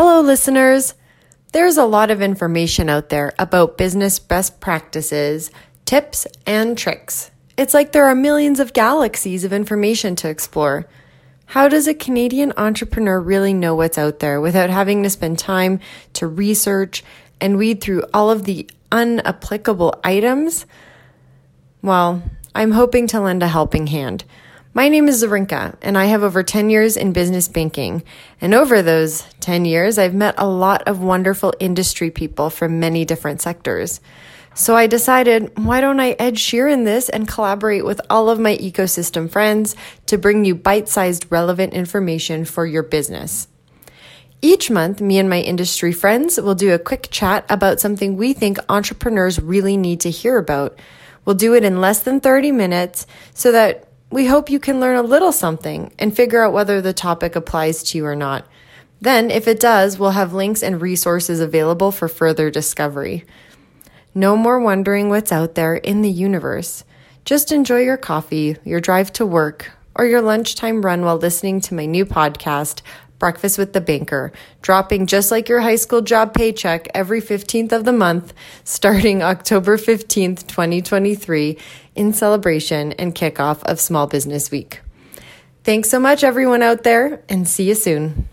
Hello, listeners. There's a lot of information out there about business best practices, tips, and tricks. It's like there are millions of galaxies of information to explore. How does a Canadian entrepreneur really know what's out there without having to spend time to research and weed through all of the unapplicable items? Well, I'm hoping to lend a helping hand. My name is Zarinka, and I have over 10 years in business banking. And over those 10 years, I've met a lot of wonderful industry people from many different sectors. So I decided, why don't I edge Ed Sheeran this and collaborate with all of my ecosystem friends to bring you bite sized relevant information for your business. Each month, me and my industry friends will do a quick chat about something we think entrepreneurs really need to hear about. We'll do it in less than 30 minutes so that we hope you can learn a little something and figure out whether the topic applies to you or not. Then, if it does, we'll have links and resources available for further discovery. No more wondering what's out there in the universe. Just enjoy your coffee, your drive to work, or your lunchtime run while listening to my new podcast, Breakfast with the Banker, dropping just like your high school job paycheck every 15th of the month, starting October 15th, 2023, in celebration and kickoff of Small Business Week. Thanks so much, everyone out there, and see you soon.